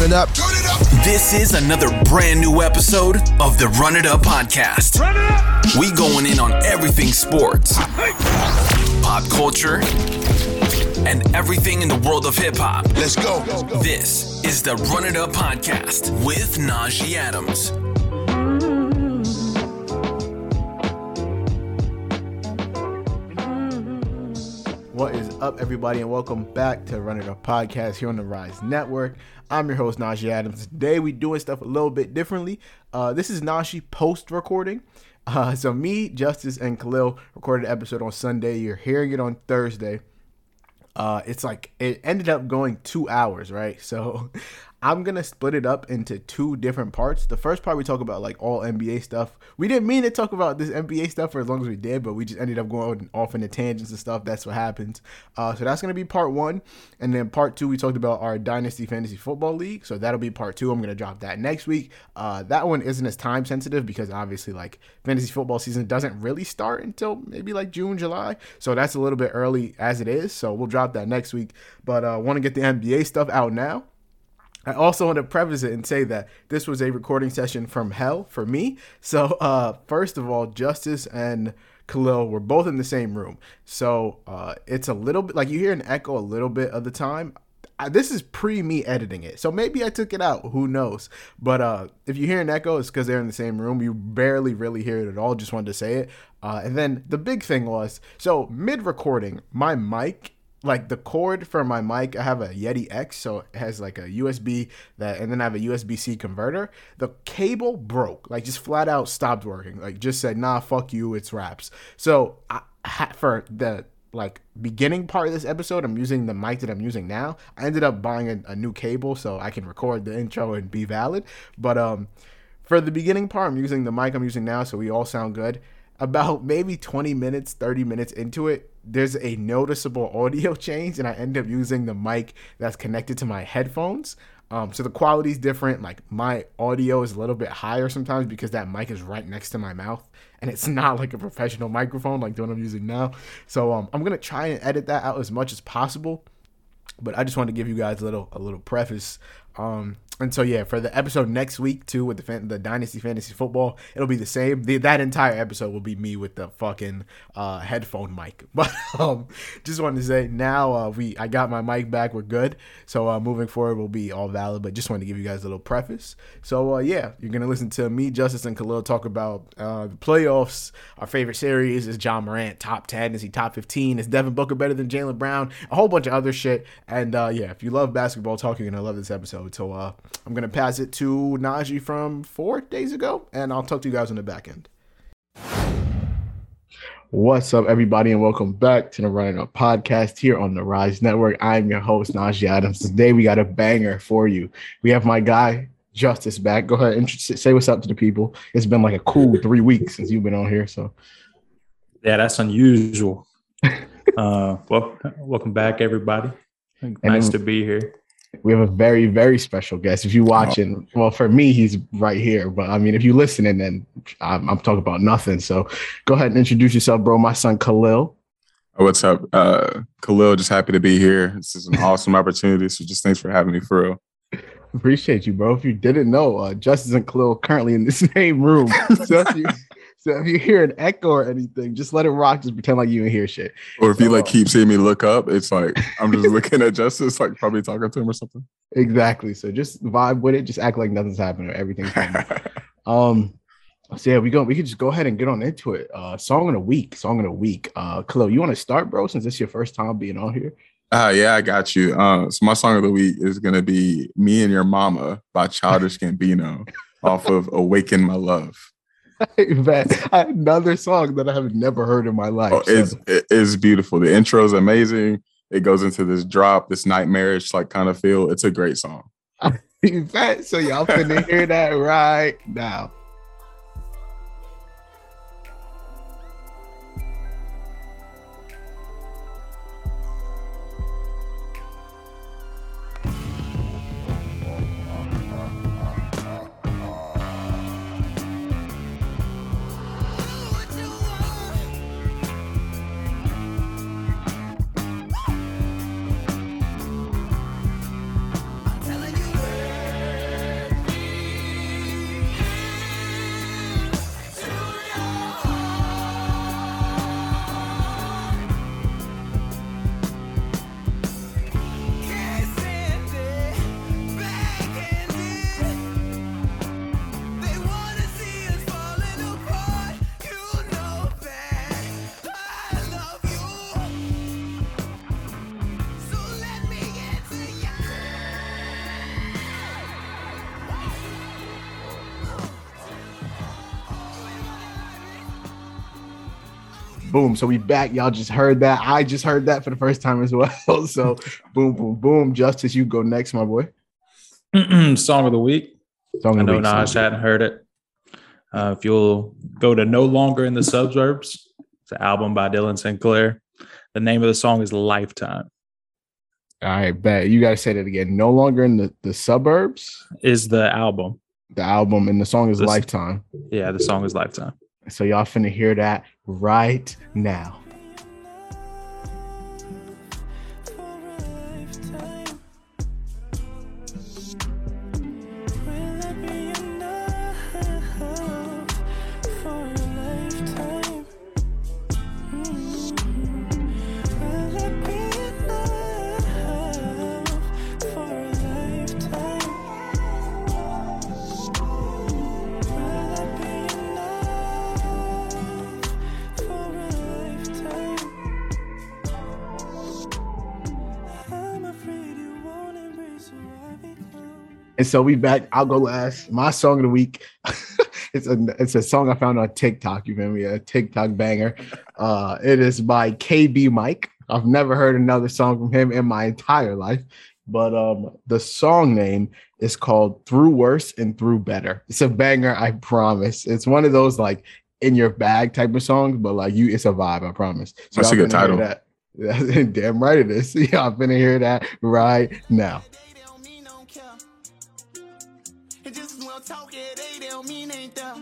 Turn it up. It up. This is another brand new episode of the Run It Up podcast. Run it up. We going in on everything sports, pop culture, and everything in the world of hip hop. Let's go. This is the Run It Up podcast with Najee Adams. Up, everybody, and welcome back to Run It Up Podcast here on the Rise Network. I'm your host, Najee Adams. Today, we doing stuff a little bit differently. Uh, this is Najee post recording. Uh, so, me, Justice, and Khalil recorded an episode on Sunday. You're hearing it on Thursday. Uh, it's like it ended up going two hours, right? So I'm gonna split it up into two different parts. The first part we talk about like all NBA stuff. We didn't mean to talk about this NBA stuff for as long as we did, but we just ended up going off into tangents and stuff. That's what happens. Uh, so that's gonna be part one, and then part two we talked about our Dynasty Fantasy Football League. So that'll be part two. I'm gonna drop that next week. Uh, that one isn't as time sensitive because obviously like fantasy football season doesn't really start until maybe like June, July. So that's a little bit early as it is. So we'll drop that next week. But uh, want to get the NBA stuff out now. I also want to preface it and say that this was a recording session from hell for me. So, uh, first of all, Justice and Khalil were both in the same room. So, uh, it's a little bit like you hear an echo a little bit of the time. I, this is pre me editing it. So maybe I took it out. Who knows? But uh, if you hear an echo, it's because they're in the same room. You barely really hear it at all. Just wanted to say it. Uh, and then the big thing was so mid recording, my mic like the cord for my mic, I have a Yeti X, so it has like a USB that, and then I have a USB C converter. The cable broke, like just flat out stopped working. Like just said, nah, fuck you, it's wraps So I, for the like beginning part of this episode, I'm using the mic that I'm using now. I ended up buying a, a new cable so I can record the intro and be valid. But um, for the beginning part, I'm using the mic I'm using now, so we all sound good about maybe 20 minutes, 30 minutes into it, there's a noticeable audio change, and I end up using the mic that's connected to my headphones. Um, so the quality is different. Like my audio is a little bit higher sometimes because that mic is right next to my mouth, and it's not like a professional microphone like the one I'm using now. So um, I'm gonna try and edit that out as much as possible. But I just want to give you guys a little a little preface. Um, and so yeah, for the episode next week too with the fan, the Dynasty Fantasy Football, it'll be the same. The, that entire episode will be me with the fucking uh, headphone mic. But um, just wanted to say now uh, we I got my mic back. We're good. So uh, moving forward will be all valid. But just wanted to give you guys a little preface. So uh, yeah, you're gonna listen to me, Justice, and Khalil talk about uh, the playoffs. Our favorite series is Ja Morant top ten. Is he top fifteen? Is Devin Booker better than Jaylen Brown? A whole bunch of other shit. And uh, yeah, if you love basketball talk, you're gonna love this episode. So I'm going to pass it to Najee from four days ago, and I'll talk to you guys on the back end. What's up, everybody, and welcome back to the Run It Up podcast here on the Rise Network. I'm your host, Najee Adams. Today, we got a banger for you. We have my guy, Justice, back. Go ahead and say what's up to the people. It's been like a cool three weeks since you've been on here. So, yeah, that's unusual. uh, well, welcome back, everybody. Nice then, to be here we have a very very special guest. If you watching oh. well for me he's right here but i mean if you listening then I'm, I'm, talking about nothing. So go ahead and introduce yourself bro. My son khalil. Oh, what's up? Uh khalil just happy to be here. This is an awesome opportunity. So just thanks for having me for real. Appreciate you bro. If you didn't know uh justice and khalil currently in the same room. So you so if you hear an echo or anything, just let it rock. Just pretend like you didn't hear shit. Or if so, you like keep seeing me look up, it's like I'm just looking at Justice, like probably talking to him or something. Exactly. So just vibe with it. Just act like nothing's happening or everything's happening. um. So yeah, we go. We could just go ahead and get on into it. Uh, song in a week. Song in a week. Uh, Chloe, you want to start, bro? Since it's your first time being on here. Uh, yeah, I got you. Uh, so my song of the week is gonna be "Me and Your Mama" by Childish Gambino, off of "Awaken My Love." another song that I have never heard in my life. Oh, it's it is beautiful. The intro is amazing. It goes into this drop, this nightmarish like kind of feel. It's a great song. so y'all finna hear that right now. Boom. So we back. Y'all just heard that. I just heard that for the first time as well. so boom, boom, boom. Justice, you go next, my boy. Song of the week. Song I of the know week, song. hadn't heard it. Uh, if you'll go to No Longer in the Suburbs, it's an album by Dylan Sinclair. The name of the song is Lifetime. All right, bet. You gotta say that again. No longer in the, the suburbs. Is the album. The album and the song is This- Lifetime. Yeah, the song is Lifetime. So y'all finna hear that right now. And so we back. I'll go last. My song of the week. it's a it's a song I found on TikTok. You remember me? A TikTok banger. Uh, it is by KB Mike. I've never heard another song from him in my entire life. But um, the song name is called Through Worse and Through Better. It's a banger, I promise. It's one of those like in your bag type of songs, but like you, it's a vibe, I promise. So That's a good title. That. Damn right it is. Y'all finna hear that right now. Talk it, they don't mean ain't there.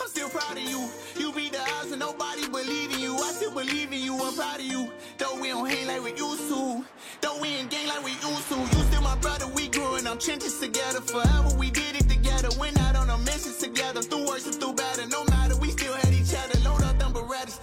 I'm still proud of you. You beat the odds and nobody believe in you. I still believe in you. I'm proud of you. Though we don't hang like we used to. Though we ain't gang like we used to. You still my brother. We grew and I'm trenches together. Forever we did it together. Went out on our missions together. Through worse and through better. No matter, we still had each other. Load up them Berettas.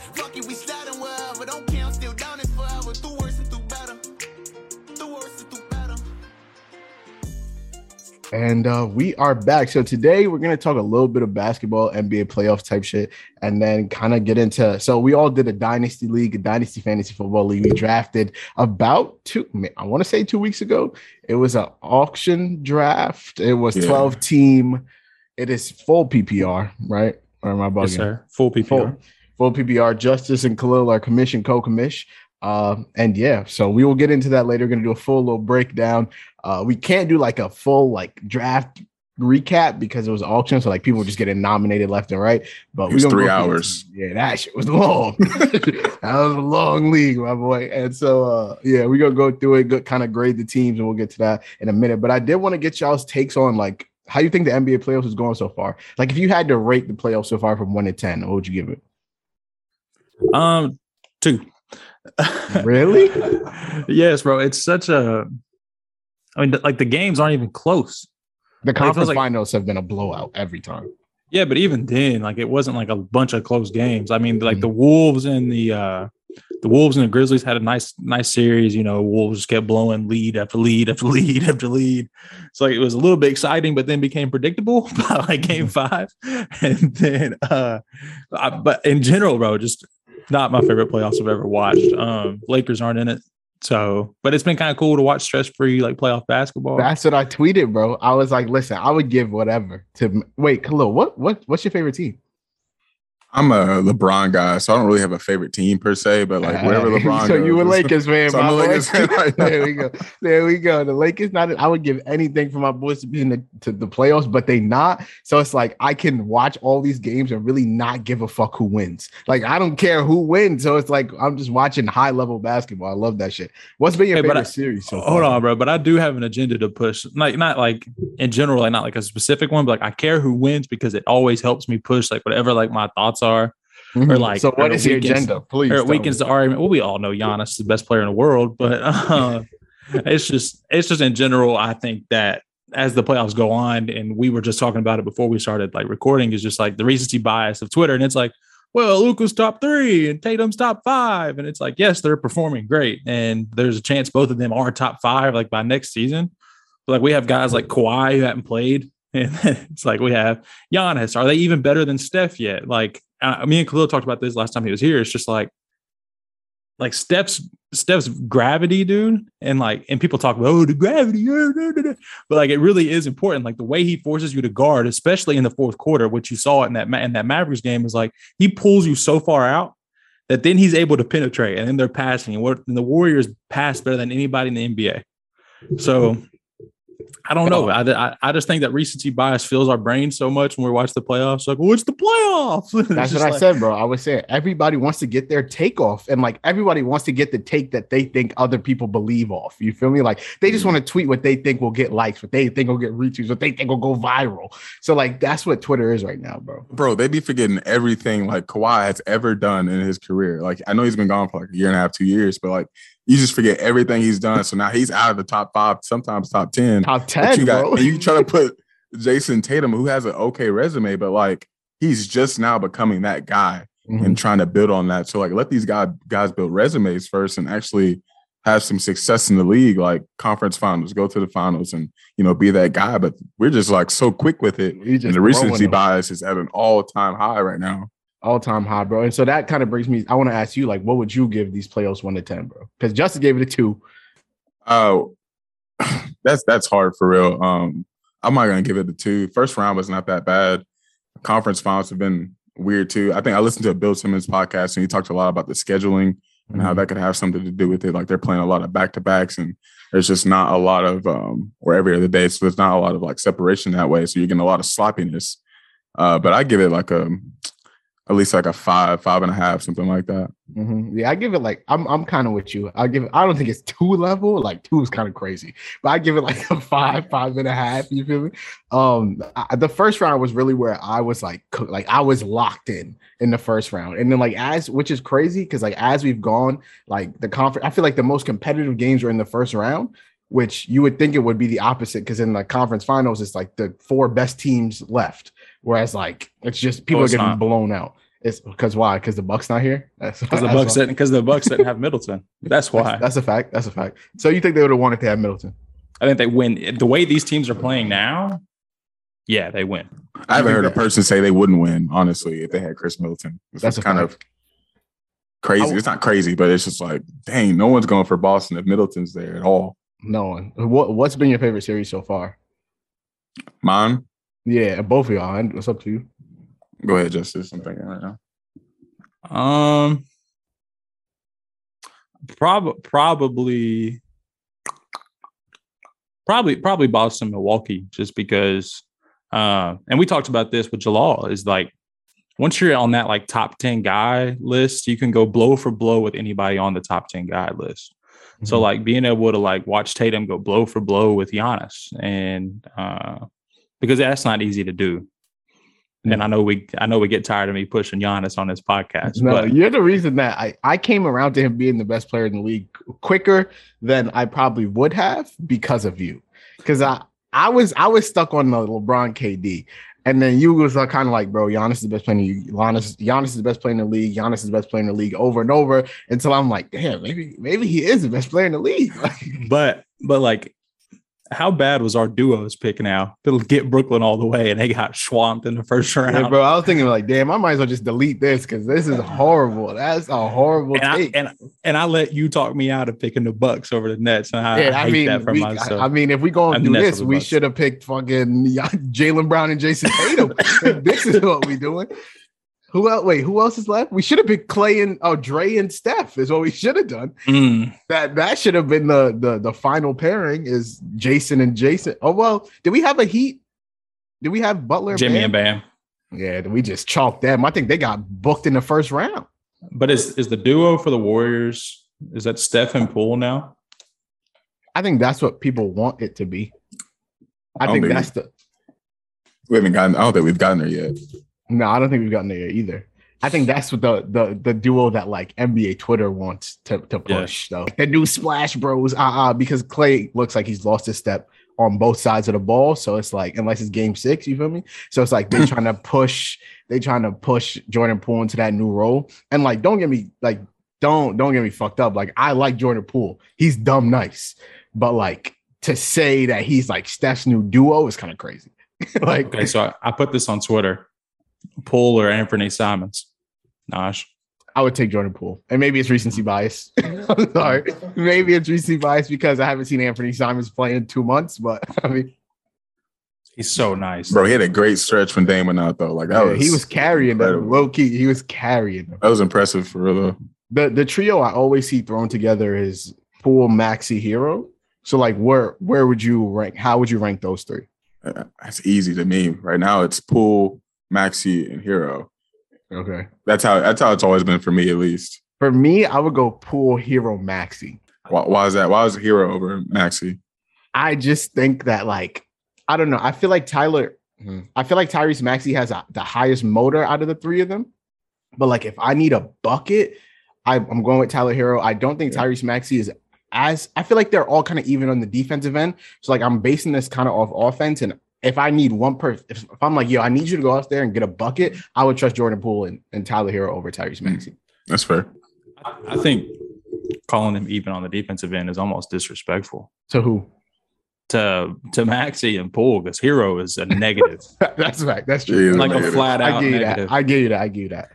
And uh, we are back. So today we're gonna talk a little bit of basketball, NBA playoffs type shit, and then kind of get into. So we all did a dynasty league, a dynasty fantasy football league. We drafted about two. I want to say two weeks ago. It was an auction draft. It was Yeah. twelve team. It is full PPR, right? Or am I bugging? Yes, sir. Full PPR. full, full PPR. Justice and Khalil are commission, co-commish. Um, and yeah, so we will get into that later. We're gonna do a full little breakdown. Uh, we can't do like a full like draft recap because it was auction, so like people were just getting nominated left and right. But It was we're three go through the hours. team. Yeah, that shit was long. that was a long league, my boy. And so uh yeah, we're gonna go through it, go, kind of grade the teams, and we'll get to that in a minute. But I did want to get y'all's takes on like how you think the NBA playoffs is going so far. Like if you had to rate the playoffs so far from one to ten, what would you give it? Um, two. Really? yes, bro. It's such a. I mean, like the games aren't even close. The conference like- finals have been a blowout every time. Yeah, but even then, like it wasn't like a bunch of close games. I mean, Mm-hmm. like the Wolves and the uh the Wolves and the Grizzlies had a nice, nice series. You know, Wolves just kept blowing lead after lead after lead after lead. So like, it was a little bit exciting, but then became predictable by like game five. And then, uh I, but in general, bro, just not my favorite playoffs I've ever watched. Um Lakers aren't in it, so but it's been kind of cool to watch stress free like playoff basketball. That's what I tweeted, bro. I was like, listen, I would give whatever to wait, Khalil. What what what's your favorite team? I'm a LeBron guy, so I don't really have a favorite team per se, but like wherever LeBron so goes, you a it's- Lakers fan, So I'm my a boy. Lakers fan right there we go. There we go. The Lakers not. I would give anything for my boys to be in the to the playoffs, but they not. So it's like I can watch all these games and really not give a fuck who wins. Like I don't care who wins. So it's like I'm just watching high level basketball. I love that shit. What's been your Hey, favorite I- series so far? Hold on, bro. But I do have an agenda to push. Like not like in general, like not like a specific one, but like I care who wins because it always helps me push like whatever like my thoughts are. Mhm. like- so or what the your agenda? Please. or tell it me. weakens the argument. Well, we all know Giannis is the best player in the world, but uh, it's just it's just in general. I think that as the playoffs go on, and we were just talking about it before we started like recording, is just like the recency bias of Twitter, and it's like, well, Luka's top three and Tatum's top five, and it's like, yes, they're performing great, and there's a chance both of them are top five like by next season. But like we have guys like Kawhi who haven't played. And it's like we have Giannis. Are they even better than Steph yet? Like uh, me and Khalil talked about this last time he was here. It's just like like Steph's Steph's gravity, dude, and like and people talk about oh the gravity, but like it really is important. Like the way he forces you to guard, especially in the fourth quarter, which you saw in that in that Mavericks game, is like he pulls you so far out that then he's able to penetrate, and then they're passing, and, and the Warriors pass better than anybody in the NBA. So I don't know. Uh, I, I, just think that recency bias fills our brain so much when we watch the playoffs. Like, what's the playoffs? That's what like, I said, bro. I was saying everybody wants to get their take off, and like everybody wants to get the take that they think other people believe off. You feel me? Like they just mm-hmm. want to tweet what they think will get likes, what they think will get retweets, what they think will go viral. So like that's what Twitter is right now, bro. Bro, they be forgetting everything like Kawhi has ever done in his career. Like I know he's been gone for like a year and a half, two years, but like you just forget everything he's done. So now he's out of the top five, sometimes top 10. Top 10. You, got, bro. you try to put Jayson Tatum, who has an okay resume, but like he's just now becoming that guy mm-hmm. and trying to build on that. So like let these guys guys build resumes first and actually have some success in the league, like conference finals, go to the finals and you know, be that guy. But we're just like so quick with it. And the recency bias is at an all-time high right now all time high, bro. And so that kind of brings me. I want to ask you, like, what would you give these playoffs one to ten, bro? Because Justice gave it a two. Oh, that's that's hard for real. Um, I'm not gonna give it a two. First round was not that bad. Conference finals have been weird too. I think I listened to a Bill Simmons podcast and he talked a lot about the scheduling and mm-hmm. how that could have something to do with it. Like they're playing a lot of back to backs and there's just not a lot of um or every other day. So there's not a lot of like separation that way. So you're getting a lot of sloppiness. Uh, but I give it like a at least like a five, five and a half, something like that. Mm-hmm. Yeah, I give it like I'm I'm kind of with you. I give it. I don't think it's two level. Like two is kind of crazy, but I give it like a five, five and a half. You feel me? Um, I, the first round was really where I was like, like I was locked in in the first round, and then like as which is crazy because like as we've gone, like the conference, I feel like the most competitive games were in the first round. Which you would think it would be the opposite because in the conference finals, it's like the four best teams left. Whereas like it's just people oh, it's are getting not. blown out. It's because why? Because the Bucks not here. Because the Bucks didn't. Because the Bucks didn't have Middleton. That's why. That's, that's, a fact. That's a fact. So you think they would have wanted to have Middleton? I think they win. The way these teams are playing now, yeah, they win. I haven't heard a person say they wouldn't win. Honestly, if they had Khris Middleton, it's that's kind fact. of crazy. it's not crazy, but it's just like, dang, no one's going for Boston if Middleton's there at all. No one. What What's been your favorite series so far? Mine. Yeah, both of y'all. What's up to you? Go ahead, Justice. I'm thinking right now. Um, prob- probably, probably, probably Boston, Milwaukee, just because. Uh, and we talked about this with Jalal. Is like once you're on that like top ten guy list, you can go blow for blow with anybody on the top ten guy list. Mm-hmm. So like being able to like watch Tatum go blow for blow with Giannis, and uh, because that's not easy to do. And I know we I know we get tired of me pushing Giannis on this podcast. No, but you're the reason that I, I came around to him being the best player in the league quicker than I probably would have because of you. Because I I was I was stuck on the LeBron KD. And then you was uh, kind of like, bro, Giannis is the best player in the. Giannis, Giannis is the best player in the league. Giannis is the best player in the league over and over until I'm like, damn, maybe maybe he is the best player in the league. but but like how bad was our duos pick now? It'll get Brooklyn all the way, and they got swamped in the first round. Yeah, bro, I was thinking like, damn, I might as well just delete this because this is horrible. That's a horrible and take. I, and and I let you talk me out of picking the Bucks over the Nets, and I, yeah, I, I mean, that for we, myself. I mean, if we go and do this, we should have picked fucking Jaylen Brown and Jayson Tatum. this is what we doing. Who else? Wait, who else is left? We should have been Clay and oh Dre and Steph is what we should have done. Mm. That that should have been the, the the final pairing is Jason and Jason. Oh well, did we have a Heat? Did we have Butler, Jimmy Bam? and Bam? Yeah, we just chalked them. I think they got booked in the first round. But is is the duo for the Warriors? Is that Steph and Poole now? I think that's what people want it to be. I, I think that's the. We haven't gotten. I don't think we've gotten there yet. No, I don't think we've gotten there either. I think that's what the the the duo that like NBA Twitter wants to, to push yeah. though. The new Splash Bros, uh uh because Clay looks like he's lost his step on both sides of the ball. So it's like unless it's game six, you feel me? So it's like they're trying to push, They're trying to push Jordan Poole into that new role. And like, don't get me like, don't don't get me fucked up. Like, I like Jordan Poole. He's dumb nice, but like to say that he's like Steph's new duo is kind of crazy. like, okay, so I, I put this on Twitter. Poole or Anfernee Simons? Nash. I would take Jordan Poole, and maybe it's recency bias. I'm sorry, maybe it's recency bias because I haven't seen Anfernee Simons play in two months. But I mean, He's so nice. Bro, he had a great stretch when Dame went out though. Like that yeah, was he was carrying them incredible. low key. He was carrying them. that was impressive for real though. The the trio I always see thrown together is Poole, Maxey, Herro. So like, where where would you rank? How would you rank those three? Uh, That's easy to me. Right now it's Poole, Maxey, and Herro. Okay. That's how that's how it's always been for me at least. For me, I would go Poole, Herro, Maxey. Why, why is that? Why is Herro over Maxey? I just think that like I don't know. I feel like Tyler. Hmm. I feel like Tyrese Maxey has a, the highest motor out of the three of them. But like if I need a bucket, I, I'm going with Tyler Herro. I don't think Yeah. Tyrese Maxey is as. I feel like they're all kind of even on the defensive end. So like I'm basing this kind of off offense. And if I need one person, if, if I'm like yo, I need you to go out there and get a bucket, I would trust Jordan Poole and, and Tyler Herro over Tyrese Hmm. Maxey. That's fair. I, I think calling him even on the defensive end is almost disrespectful To who? to to Maxey and Poole because Herro is a negative, That's right. That's true. Yeah, like a Negative. flat I out give you negative. that. I give you that. I give you that.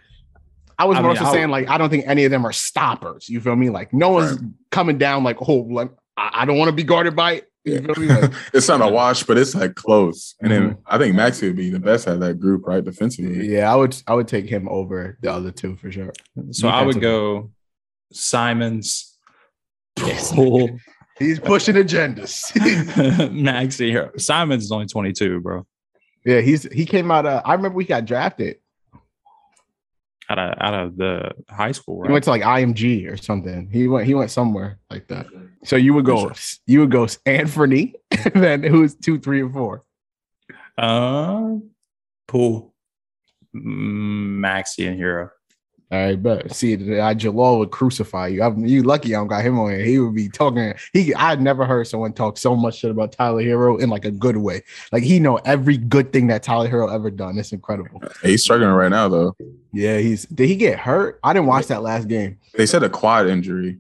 I was I mean, so I- saying like I don't think any of them are stoppers. You feel me? Like no one's coming down like oh like I, I don't want to be guarded by. It. You feel me? Like, it's not a wash, but it's like close. And then I think Maxey would be the best at that group, right? Defensively. yeah, I would I would take him over the other two for sure. so I would go Simons, Poole, He's pushing agendas. Maxey. here. Simons is only twenty two, bro. yeah, he's he came out. Uh, I remember we got drafted. Out of out of the high school, Right? He went to like IMG or something. He went he went somewhere like that. So you would go you would go Anthony, and then who's two, three, and four. Uh, Poole, Mm, Maxey, and Herro. All right, but see, uh, Jalal would crucify you. I'm you lucky I don't got him on here. He would be talking. He I'd never heard someone talk so much shit about Tyler Herro in like a good way. Like he know every good thing that Tyler Herro ever done. It's incredible. He's struggling right now though. Yeah, he's did he get hurt? I didn't watch that last game. They said a quad injury.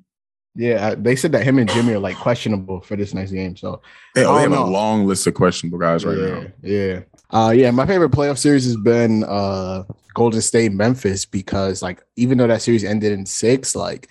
Yeah, they said that him and Jimmy are like questionable for this next game. So They, they have don't a long list of questionable guys right yeah, now. yeah. Uh yeah, my favorite playoff series has been uh Golden State Memphis because like even though that series ended in six, like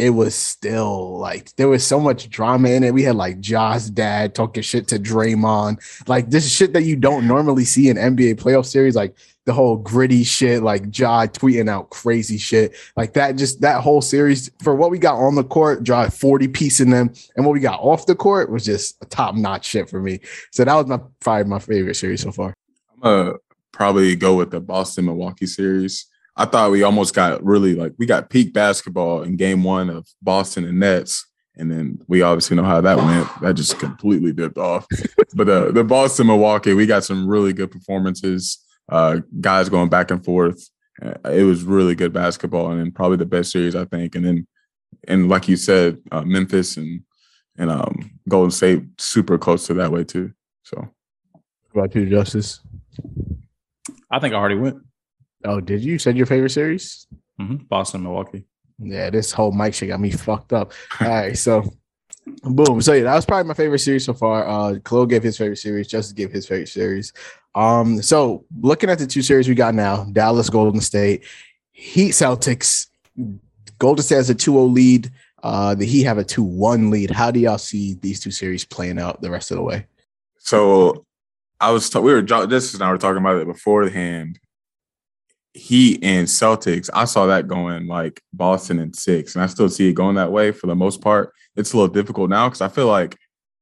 it was still like there was so much drama in it. We had like Ja's dad talking shit to Draymond, like this shit that you don't normally see in NBA playoff series, like the whole gritty shit, like Ja tweeting out crazy shit, like that. Just that whole series for what we got on the court, Ja had 40 piece in them, and what we got off the court was just a top notch shit for me. So that was my probably my favorite series so far. I'm gonna probably go with the Boston Milwaukee series. I thought we almost got really like we got peak basketball in game one of Boston and Nets. And then we obviously know how that went. That just completely dipped off. but uh, the Boston Milwaukee, we got some really good performances. Uh, guys going back and forth. Uh, it was really good basketball, and then probably the best series I think. And then, and like you said, uh, Memphis and and um, Golden State super close to that way too. So What about you, Justice? I think I already went. Oh, did you said your favorite series? Mhm. Boston, Milwaukee. Yeah, this whole mic shit got me fucked up. All right, so boom. So yeah, that was probably my favorite series so far. Uh Chloe gave his favorite series, Justice gave his favorite series. Um, so looking at the two series we got now, Dallas Golden State, Heat Celtics, Golden State has a 2-0 lead. Uh the Heat have a 2-1 lead. How do y'all see these two series playing out the rest of the way? So I was ta- we were this and I were talking about it beforehand. Heat and Celtics, I saw that going like Boston and six, and I still see it going that way for the most part. It's a little difficult now because I feel like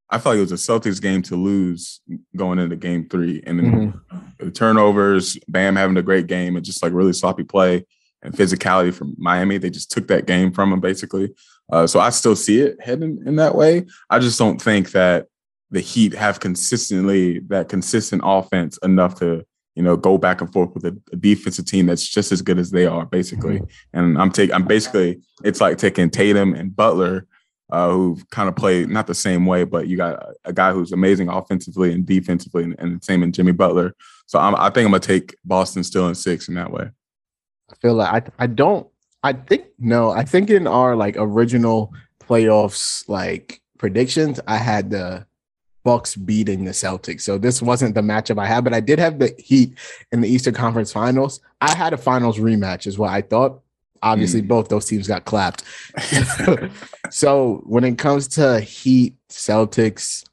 I feel like it was a Celtics game to lose going into game three, and then the turnovers, Bam having a great game, and just like really sloppy play and physicality from Miami. They just took that game from them basically. Uh, so I still see it heading in that way. I just don't think that the Heat have consistently that consistent offense enough to you know go back and forth with a, a defensive team that's just as good as they are basically. And I'm taking I'm basically it's like taking Tatum and Butler. Uh, who kind of play not the same way, but you got a, a guy who's amazing offensively and defensively, and, and same in Jimmy Butler. So I'm, I think I'm gonna take Boston still in six in that way. I feel like I I don't I think no, I think in our like original playoffs like predictions, I had the Bucks beating the Celtics. So this wasn't the matchup I had, but I did have the Heat in the Eastern Conference Finals. I had a finals rematch, is what I thought. obviously Mm. both those teams got clapped. so when it comes to Heat, Celtics,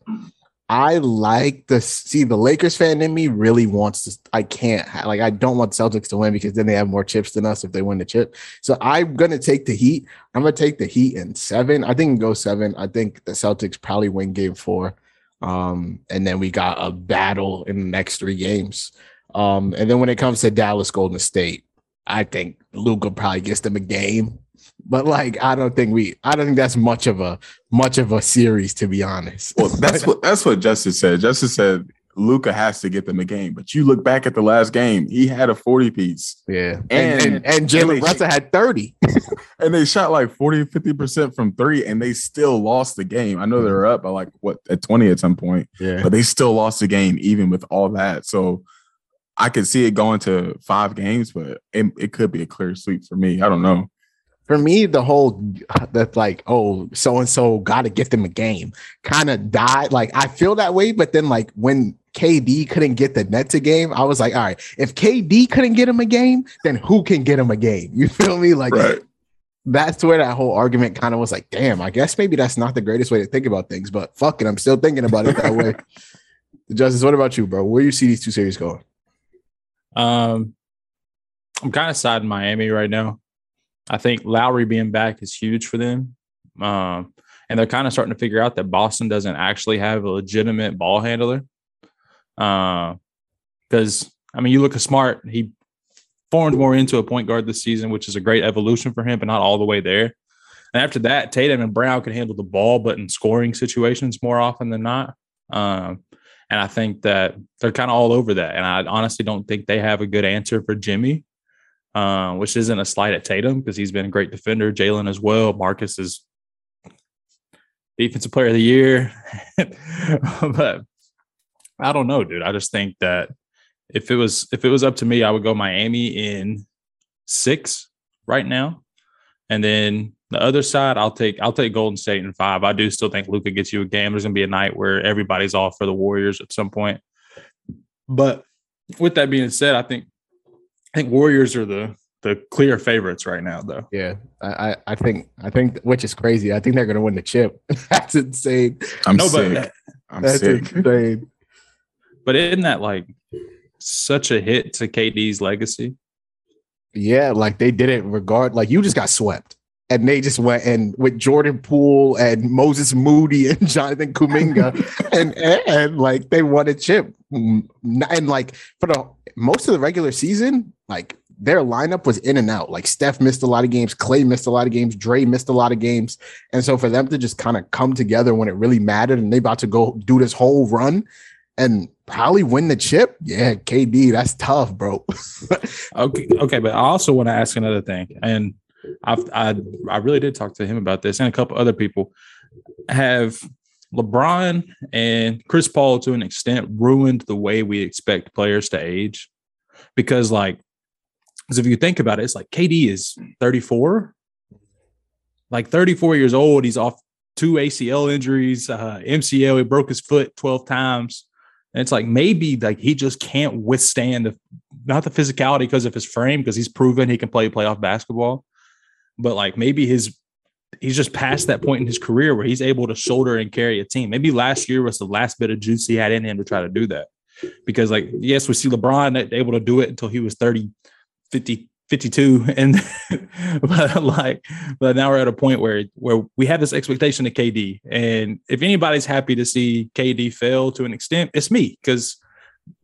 I like the see the Lakers fan in me really wants to. I can't like I don't want Celtics to win because then they have more chips than us if they win the chip. So I'm gonna take the Heat. I'm gonna take the Heat in seven. I think go seven. I think the Celtics probably win Game Four, um, and then we got a battle in the next three games. Um, and then when it comes to Dallas Golden State, I think Luka probably gets them a game. But like I don't think we I don't think that's much of a much of a series to be honest. Well, that's what that's what Justice said. Justice said Luka has to get them a game. But you look back at the last game, he had a 40 piece. yeah. And And- and, and Jalen Brunson had 30. And they shot like 40, 50% from three, and they still lost the game. I know they were up by like what at 20 at some point, Yeah. but they still lost the game even with all that. So I could see it going to five games, but it, it could be a clear sweep for me. I don't know. For me, the whole that's like, oh, so and so gotta get them a game kind of died. Like I feel that way, but then like when KD couldn't get the Nets a game, I was like, all right, if KD couldn't get him a game, then who can get him a game? You feel me? Like Right. that's where that whole argument kind of was like, damn, I guess maybe that's not the greatest way to think about things, but fuck it, I'm still thinking about it that way. Justice, what about you, bro? Where you see these two series going? Um, I'm kind of siding Miami right now. I think Lowry being back is huge for them. Um, and they're kind of starting to figure out that Boston doesn't actually have a legitimate ball handler. Because I mean, you look at Smart, he formed more into a point guard this season, which is a great evolution for him, but not all the way there. And after that, Tatum and Brown can handle the ball, but in scoring situations more often than not. Um, and I think that they're kind of all over that. And I honestly don't think they have a good answer for Jimmy, uh, which isn't a slight at Tatum because he's been a great defender. Jaylen as well. Marcus is defensive player of the year. but I don't know, dude. I just think that if it was if it was up to me, I would go Miami in six right now. And then the other side, I'll take I'll take Golden State in five. I do still think Luka gets you a game. There's gonna be a night where everybody's off for the Warriors at some point. But with that being said, I think I think Warriors are the the clear favorites right now, though. Yeah, I, I, I think, I think, which is crazy. I think they're gonna win the chip. that's insane. I'm no, sick. but I'm That's sick. insane. But isn't that like such a hit to KD's legacy? Yeah, like they didn't regard like you just got swept. And they just went and with Jordan Poole and Moses Moody and Jonathan Kuminga and, and like they won a chip. And like for the most of the regular season, like their lineup was in and out. Like Steph missed a lot of games, Clay missed a lot of games, Dre missed a lot of games. And so for them to just kind of come together when it really mattered and they about to go do this whole run and probably win the chip. Yeah, KD, that's tough, bro. Okay, okay, but I also want to ask another thing, and I've I I really did talk to him about this and a couple other people. Have LeBron and Chris Paul to an extent ruined the way we expect players to age? Because like, because if you think about it, it's like KD is 34, like 34 years old. He's off two ACL injuries, uh, MCL. He broke his foot 12 times. And it's like maybe like he just can't withstand the not the physicality because of his frame, because he's proven he can play playoff basketball, but like maybe his he's just past that point in his career where he's able to shoulder and carry a team. Maybe last year was the last bit of juice he had in him to try to do that. Because like yes, we see LeBron able to do it until he was 30, 50, 52 and but like but now we're at a point where where we have this expectation of KD and if anybody's happy to see KD fail to an extent it's me because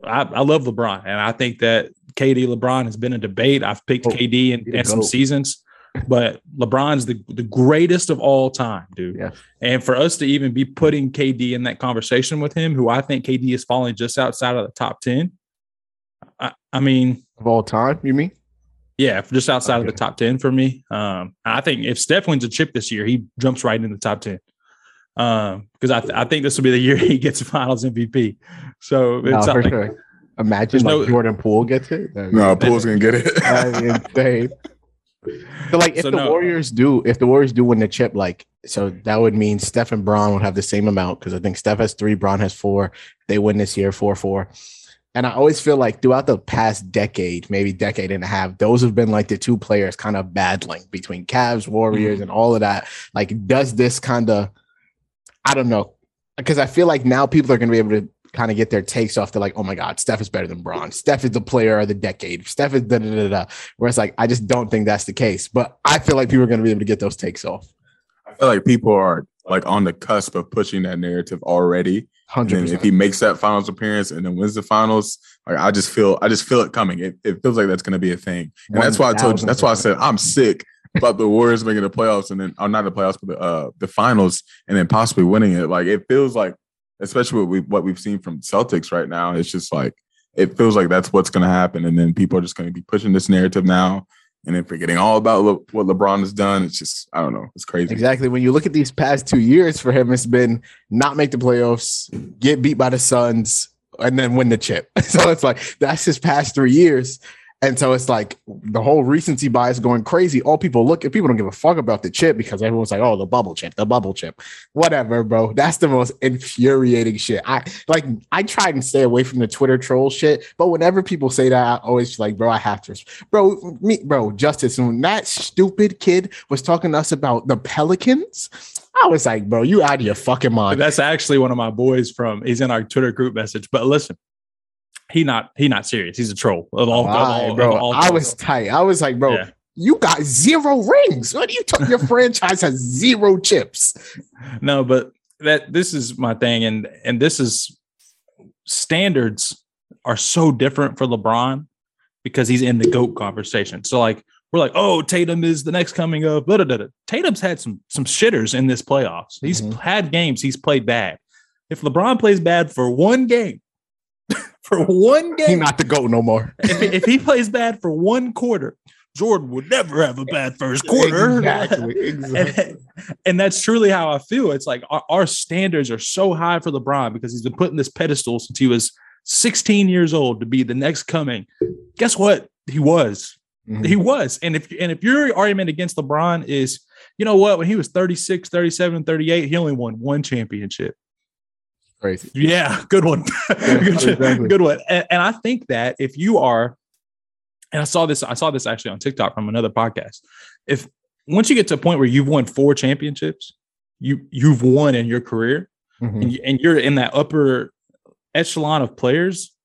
I, I love LeBron and I think that KD LeBron has been a debate I've picked Oh, KD in, in some seasons but LeBron's the, the greatest of all time dude Yeah. and for us to even be putting KD in that conversation with him who I think KD is falling just outside of the top 10 I, I mean of all time, you mean? Yeah, just outside of the top 10 for me. Um, I think if Steph wins a chip this year, he jumps right in the top 10. Um, because I, th- I think this will be the year he gets finals MVP. So No, it's for not like, sure. Imagine like no- Jordan Poole gets it. That'd be- No, Poole's gonna get it. insane. So like if So the no. Warriors do, if the Warriors do win the chip, like so that would mean Steph and Bron would have the same amount because I think Steph has three, Bron has four. They win this year, four four. And I always feel like throughout the past decade, maybe decade and a half, those have been like the two players kind of battling between Cavs, Warriors, mm-hmm. and all of that. Like, does this kind of, I don't know, because I feel like now people are going to be able to kind of get their takes off. They're like, oh my God, Steph is better than Bron. Steph is the player of the decade. Steph is da da da da. Whereas, like, I just don't think that's the case. But I feel like people are going to be able to get those takes off. I feel like people are like on the cusp of pushing that narrative already. Hundred. If he makes that finals appearance and then wins the finals, like I just feel, I just feel it coming. It, it feels like that's going to be a thing, and 1, that's why I told you. That's why I said I'm sick about the Warriors making the playoffs and then, or not the playoffs, but the uh, the finals, and then possibly winning it. Like it feels like, especially what we what we've seen from Celtics right now, it's just like it feels like that's what's going to happen, and then people are just going to be pushing this narrative now and then forgetting all about Le- what LeBron has done. It's just I don't know. It's crazy. Exactly. When you look at these past two years for him, it's been not make the playoffs, get beat by the Suns, and then win the chip. So it's like that's his past three years. And so it's like the whole recency bias going crazy. All people look at people don't give a fuck about the chip because everyone's like, oh, the bubble chip, the bubble chip. Whatever, bro. That's the most infuriating shit. I like I try and stay away from the Twitter troll shit, but whenever people say that, I always like, bro, I have to bro, me, bro, Justice. When that stupid kid was talking to us about the Pelicans, I was like, bro, you out of your fucking mind. That's actually one of my boys from he's in our Twitter group message. But listen, he not he not serious. He's a troll. Of all, of all, bro. Of all I was tight. I was like, bro, yeah. you got zero rings. What are you talking? Your franchise has zero chips. No, but that this is my thing, and and this is standards are so different for LeBron because he's in the GOAT conversation. So like we're like, oh, Tatum is the next coming of blah, blah, blah. Tatum's had some some shitters in this playoffs. He's mm-hmm. had games he's played bad. If LeBron plays bad for one game, for one game. He's not the GOAT no more. if, if, he plays bad for one quarter, Jordan would never have a bad first quarter. Exactly. exactly. And, and, that's truly how I feel. It's like our, our, standards are so high for LeBron because he's been put in this pedestal since he was 16 years old to be the next coming. Guess what? He was. Mm-hmm. He was. And if and if your argument against LeBron is, you know what, when he was 36, 37, 38, he only won one championship. Crazy. Yeah, good one. Yeah, good, exactly. good, one. And, and I think that if you are, and I saw this, I saw this actually on TikTok from another podcast. If once you get to a point where you've won four championships, you you've won in your career, mm-hmm. and, you, and you're in that upper echelon of players,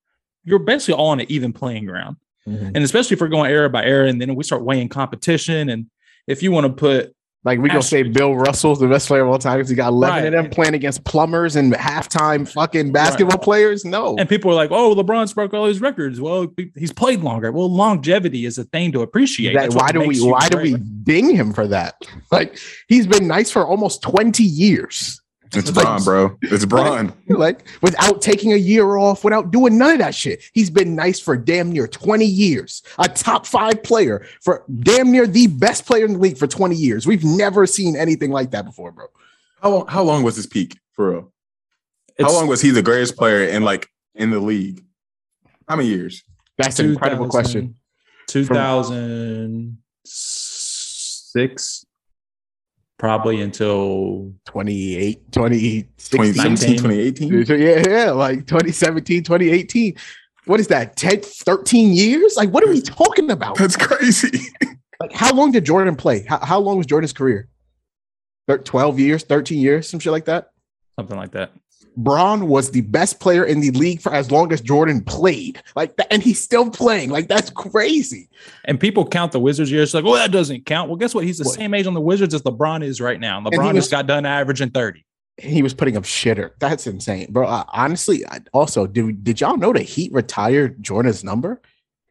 you're basically all on an even playing ground. Mm-hmm. And especially if we're going era by era, and then we start weighing competition, and if you want to put like we gonna say Bill Russell's the best player of all time because he got 11 right. of them playing against plumbers and halftime fucking basketball right. players. No. And people are like, oh, LeBron broke all his records. Well, he's played longer. Well, longevity is a thing to appreciate. That, why do we why great. do we ding him for that? Like he's been nice for almost 20 years. It's like, Bron, bro. It's Bron. Like, like, without taking a year off, without doing none of that shit. He's been nice for damn near 20 years. A top five player for damn near the best player in the league for 20 years. We've never seen anything like that before, bro. How long, how long was his peak for real? It's, how long was he the greatest player in like in the league? How many years? That's an incredible question. 2006 probably until 28, 2016, 2018. Yeah, yeah, like 2017, 2018. What is that? 10, 13 years? Like, what are we talking about? That's crazy. like, how long did Jordan play? How, how long was Jordan's career? 12 years, 13 years, some shit like that? Something like that. Bron was the best player in the league for as long as Jordan played. Like that, and he's still playing. Like that's crazy. And people count the Wizards years like, well, that doesn't count. Well, guess what? He's the what? same age on the Wizards as LeBron is right now. LeBron was, just got done averaging 30. He was putting up shitter. That's insane, bro. Uh, honestly, I, also, did did y'all know the Heat retired Jordan's number?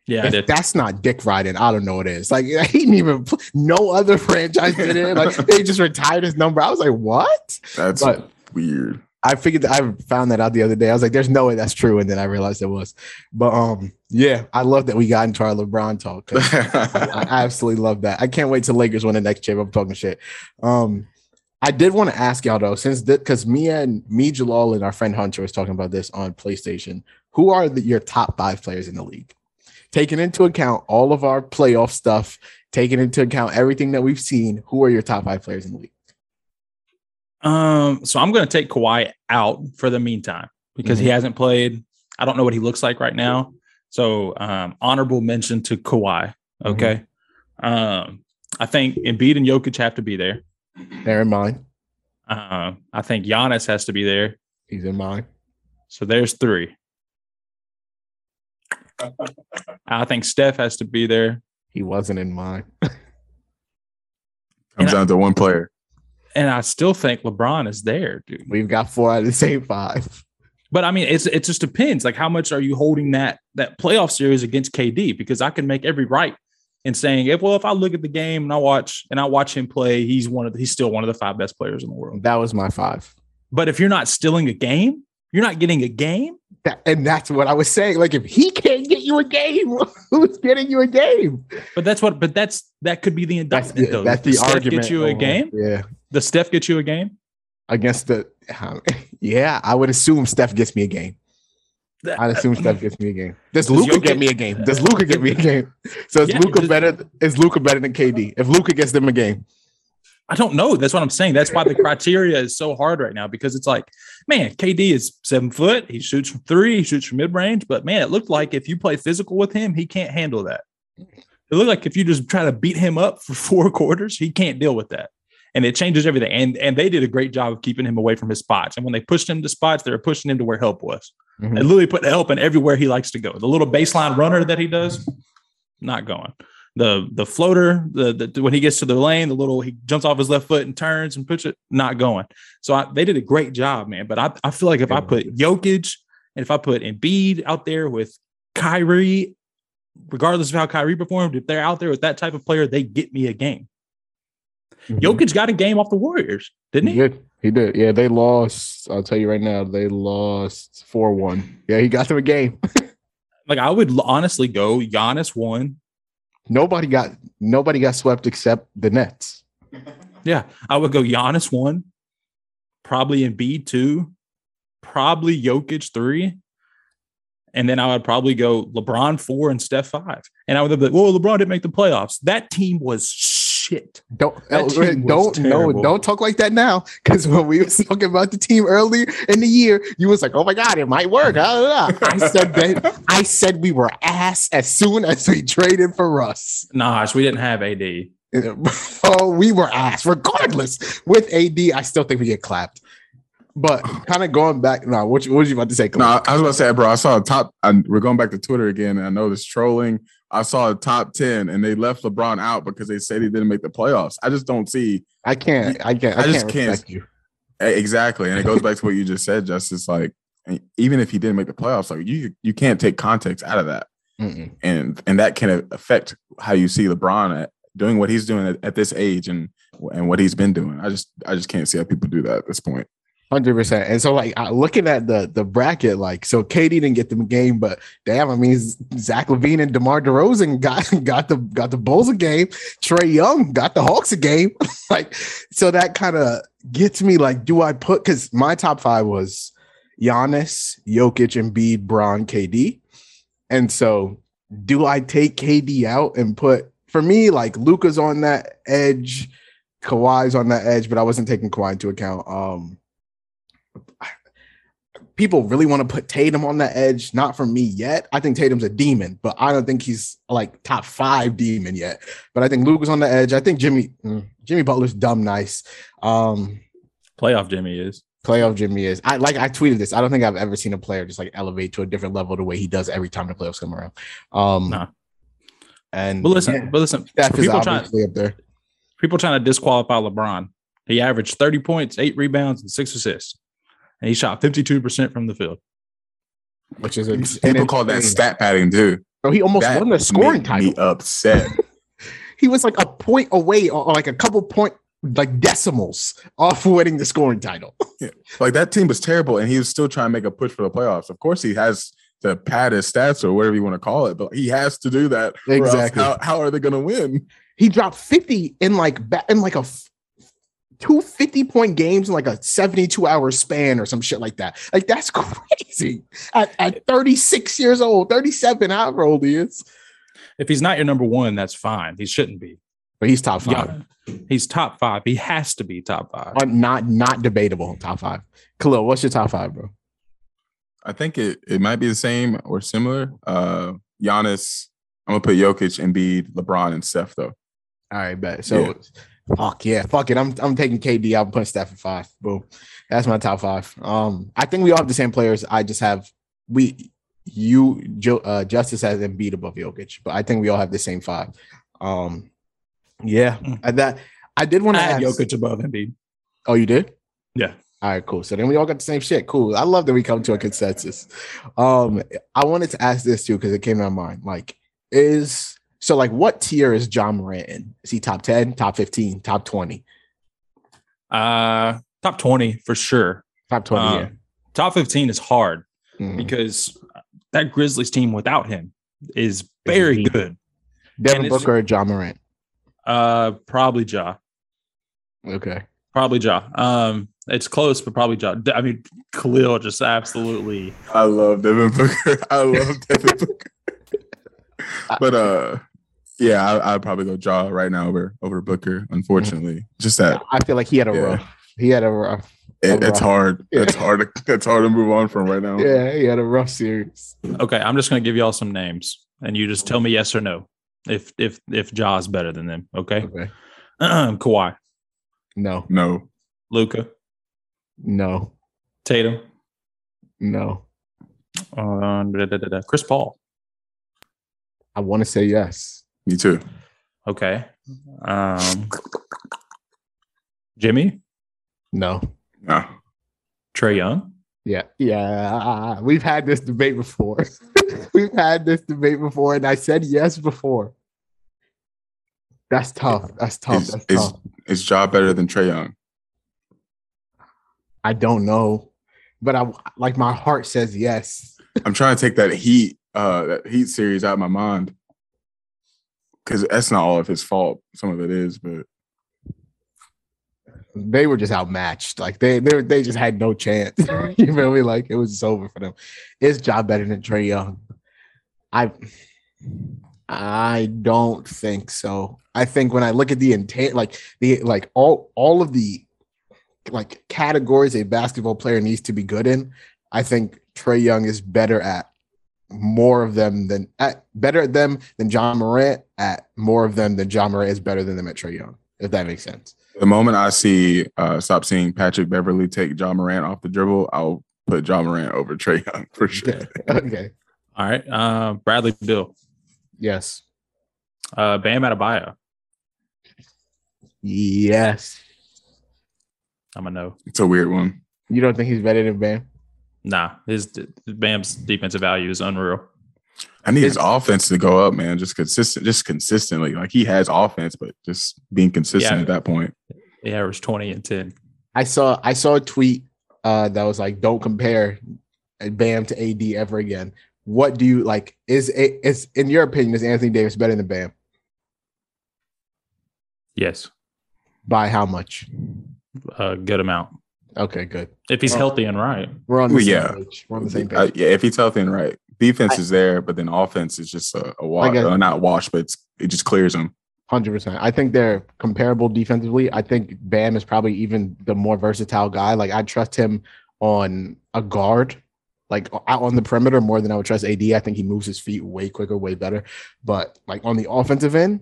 Yeah, if that's not dick riding, I don't know what it is. Like he didn't even no other franchise did it. Like they just retired his number. I was like, what? That's but, weird. I figured that I found that out the other day. I was like, there's no way that's true. And then I realized it was. But um, yeah, I love that we got into our LeBron talk. I, I, absolutely love that. I can't wait till Lakers win the next chip. I'm talking shit. Um, I did want to ask y'all though, since because me and me, Jalal, and our friend Hunter was talking about this on PlayStation. Who are the, your top five players in the league? Taking into account all of our playoff stuff, taking into account everything that we've seen, who are your top five players in the league? Um, so I'm going to take Kawhi out for the meantime because mm-hmm. he hasn't played I don't know what he looks like right now. So um, honorable mention to Kawhi. Okay. Um, I think Embiid and Jokic have to be there. They're in mine. Uh, I think Giannis has to be there. He's in mine. So there's three. I think Steph has to be there. He wasn't in mine. Comes And down to one player. And I still think LeBron is there, dude. We've got four out of the same five. But I mean, it's it just depends. Like, how much are you holding that that playoff series against KD? Because I can make every right in saying, if well, if I look at the game and I watch and I watch him play, he's one of the, he's still one of the five best players in the world. That was my five. But if you're not stealing a game, you're not getting a game. That, and that's what I was saying. Like, if he can't get you a game, who's getting you a game? But that's what. But that's that could be the That's indictment. the, though. that's the Steph argument. Get you a game? Yeah. Does Steph get you a game? Against the, um, yeah, I would assume Steph gets me a game. I'd assume uh, Steph gets me a game. Does Luka Jokic- get me a game? Does Luka get me a game? So is Yeah, Luka better? Is Luka better than KD? If Luka gets them a game, I don't know. That's what I'm saying. That's why the criteria is so hard right now because it's like, man, KD is seven foot. He shoots from three. He shoots from mid range. But man, it looked like if you play physical with him, he can't handle that. It looked like if you just try to beat him up for four quarters, he can't deal with that. And it changes everything. And and they did a great job of keeping him away from his spots. And when they pushed him to spots, they were pushing him to where help was. Mhm. They literally put help in everywhere he likes to go. The little baseline runner that he does, not going. The the floater, the, the when he gets to the lane, the little he jumps off his left foot and turns and puts it, not going. So I, they did a great job, man. But I, I feel like if I put Jokic and if I put Embiid out there with Kyrie, regardless of how Kyrie performed, if they're out there with that type of player, they get me a game. Mhm. Jokic got a game off the Warriors, didn't he he? did. He did. Yeah, they lost. I'll tell you right now, they lost four one. Yeah, he got them a game. Like I would honestly go Giannis one. nobody got nobody got swept except the Nets. Yeah, I would go Giannis one, probably Embiid two, probably Jokic three, and then I would probably go LeBron four and Steph five. And I would be like, well, LeBron didn't make the playoffs. That team was shit. Don't That uh, team was don't no don't talk like that now. Because when we was talking about the team earlier in the year, you was like, "Oh my god, it might work." Ah, ah, ah. I said that. I said we were ass as soon as we traded for Russ. Nah, we didn't have AD. oh, we were ass. Regardless, with AD, I still think we get clapped. But kind of going back, no, what, you- what was you about to say? No, I was about to say, bro. I saw a top. And we're going back to Twitter again. And I know this trolling. I saw a top ten, and they left LeBron out because they said he didn't make the playoffs. I just don't see I can't. I can't. I, I just can't, can't- exactly, and it goes back to what you just said, Justice. Like, even if he didn't make the playoffs, like you, you can't take context out of that, Mm-mm. and and that can affect how you see LeBron at doing what he's doing at, at this age and and what he's been doing. I just I just can't see how people do that at this point. Hundred percent. And so, like, looking at the the bracket, like, so KD didn't get the game, but damn, I mean, Zach LaVine and DeMar DeRozan got got the got the Bulls a game. Trae Young got the Hawks a game. like, so that kind of gets me. Like, do I put? Because my top five was Giannis, Jokic, Embiid, Bron, KD, and so do I take KD out and put? For me, like, Luka's on that edge. Kawhi's on that edge, but I wasn't taking Kawhi into account. Um, people really want to put Tatum on the edge. Not for me yet. I think Tatum's a demon, but I don't think he's like top five demon yet. But I think Luke is on the edge. I think Jimmy mm, Jimmy Butler's dumb nice. Um, Playoff Jimmy is. playoff Jimmy is. I like I tweeted this. I don't think I've ever seen a player just like elevate to a different level the way he does every time the playoffs come around. Um, Nah. and But listen, yeah, but listen, Steph is people trying obviously up there. people trying to disqualify LeBron. He averaged 30 points, eight rebounds, and six assists. And he shot 52% from the field. Which is a, People call that stat padding too. Bro, he almost That won the scoring made me upset. he was like a point away or, or like a couple point like decimals off winning the scoring title. yeah. like that team was terrible, and he was still trying to make a push for the playoffs. Of course, he has to pad his stats or whatever you want to call it, but he has to do that. or else Exactly. How, how are they going to win? He dropped 50 in like ba- in like a f- two 50 point games in like a 72 hour span or some shit like that. Like that's crazy. At, at 36 years old, 37, however old he is. If he's not your number one, that's fine. He shouldn't be. But he's top five. Yeah, he's top five. He has to be top five. Uh, Not not debatable top five. Khalil, what's your top five, bro? I think it it might be the same or similar. Uh Giannis, I'm gonna put Jokic, Embiid, LeBron, and Steph though. All right, bet. So Yeah. Fuck yeah, fuck it. I'm I'm taking KD. I'm putting Steph at five. Boom. That's my top five. Um, I think we all have the same players. I just have we you Joe uh, Justice has Embiid above Jokic, but I think we all have the same five. Um, yeah, Mm. that I did want to ask. Jokic above Embiid. Oh, you did? Yeah. All right, cool. So then we all got the same shit. Cool. I love that we come to a consensus. Um, I wanted to ask this too because it came to my mind. Like, is so like what tier is Ja Morant in? Is he top 10, top 15, top 20? Uh, top 20 for sure. Top 20, Uh, yeah. Top 15 is hard Mhm. because that Grizzlies team without him is very deep. good. Devin and Booker or Ja Morant. Uh, probably Ja. Okay. Probably Ja. Um, it's close, but probably Ja. I mean, Khalil just absolutely. I love Devin Booker. I love Devin Booker. but uh yeah, I, I'd probably go draw right now over over Booker, unfortunately. Just that I feel like he had a Yeah. rough. He had a rough. it, it's hard. Yeah. It's hard to it's hard to move on from right now. Yeah, he had a rough series. Okay, I'm just gonna give y'all some names, and you just tell me yes or no if if if Ja is better than them. Okay, Okay. Kawhi, No, No. Luka, no, Tatum, no. uh, da, da, da, da, Chris Paul. I want to say yes. Me too. Okay, um, Jimmy, No. No. Trae Young. Yeah, yeah. We've had this debate before. We've had this debate before, and I said yes before. That's tough. That's tough. Is, That's is, tough. is Ja better than Trae Young? I don't know, but I like my heart says yes. I'm trying to take that heat, uh, that heat series out of my mind. Cause that's not all of his fault. Some of it is, but They were just outmatched. Like they they they just had no chance. you feel me? Like it was just over for them. Is job better than Trae Young? I I don't think so. I think when I look at the intent, like the like all all of the like categories a basketball player needs to be good in, I think Trae Young is better at more of them than at better at them than Ja Morant at more of them than Ja Morant is better than them at Trae Young, if that makes sense. the moment I see uh stop seeing Patrick Beverley take Ja Morant off the dribble, I'll put Ja Morant over Trae Young for sure. okay. All right, uh, Bradley Beal, Yes. uh, Bam Adebayo. Yes. I'm a no. It's a weird one. You don't think he's better than Bam? Nah, his Bam's defensive value is unreal. I need his It's- offense to go up, man. Just consistent, just consistently. Like he has offense, but just being consistent Yeah. at that point. He averaged 20 and 10. I saw I saw a tweet uh, that was like, "Don't compare Bam to AD ever again." What do you like? Is it is in your opinion is Anthony Davis better than Bam Yes, by how much? a good amount. Okay, good. If he's Well- healthy and right. We're on the Well, same yeah. page. We're on the same page. Uh, yeah, if he's healthy and right, defense I- is there, but then offense is just a, a wash. guess- Uh, not wash, but it's, it just clears them. Hundred percent. I think they're comparable defensively. I think Bam is probably even the more versatile guy. Like I trust him on a guard, like out on the perimeter more than I would trust AD. I think he moves his feet way quicker, way better. But like on the offensive end,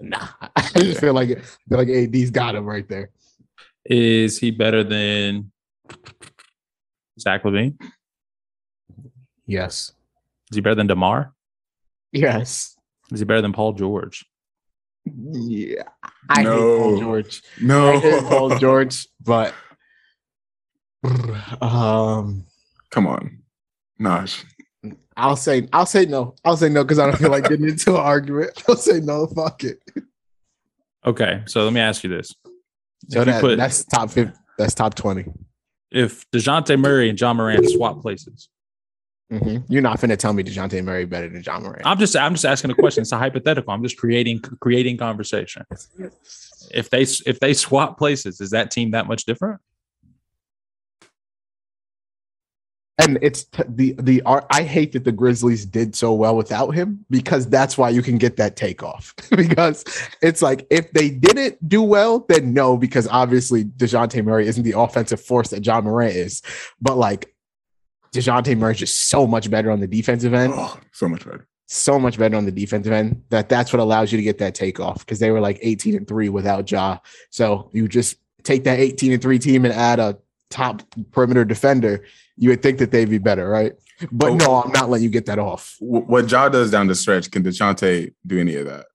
nah. I just feel like feel like AD's got him right there. Is he better than Zach LaVine? Yes. Is he better than DeMar? Yes. Is he better than Paul George? Yeah. I hate Paul George. No. I No, hate Paul George, but um come on, Nosh. I'll say I'll say no. I'll say no because I don't feel like getting into an argument. I'll say no. Fuck it. Okay, so let me ask you this. So that, put- that's top fifty. That's top 20 If Dejounte Murray and Ja Morant swap places, Mhm. You're not finna tell me Dejounte Murray better than Ja Morant. I'm just I'm just asking a question. It's a hypothetical. I'm just creating creating conversation. If they if they swap places, is that team that much different? And it's t- the the art. I hate that the Grizzlies did so well without him because that's why you can get that takeoff. because it's like if they didn't do well, then no, because obviously Dejounte Murray isn't the offensive force that Ja Morant is. But like Dejounte Murray is just so much better on the defensive end. Oh, so much better. So much better on the defensive end that that's what allows you to get that takeoff because they were like 18 and three without Ja. So you just take that 18 and three team and add a top perimeter defender. You would think that they'd be better, right? But Oh. no, I'm not letting you get that off. What Ja does down the stretch, can Dejounte do any of that?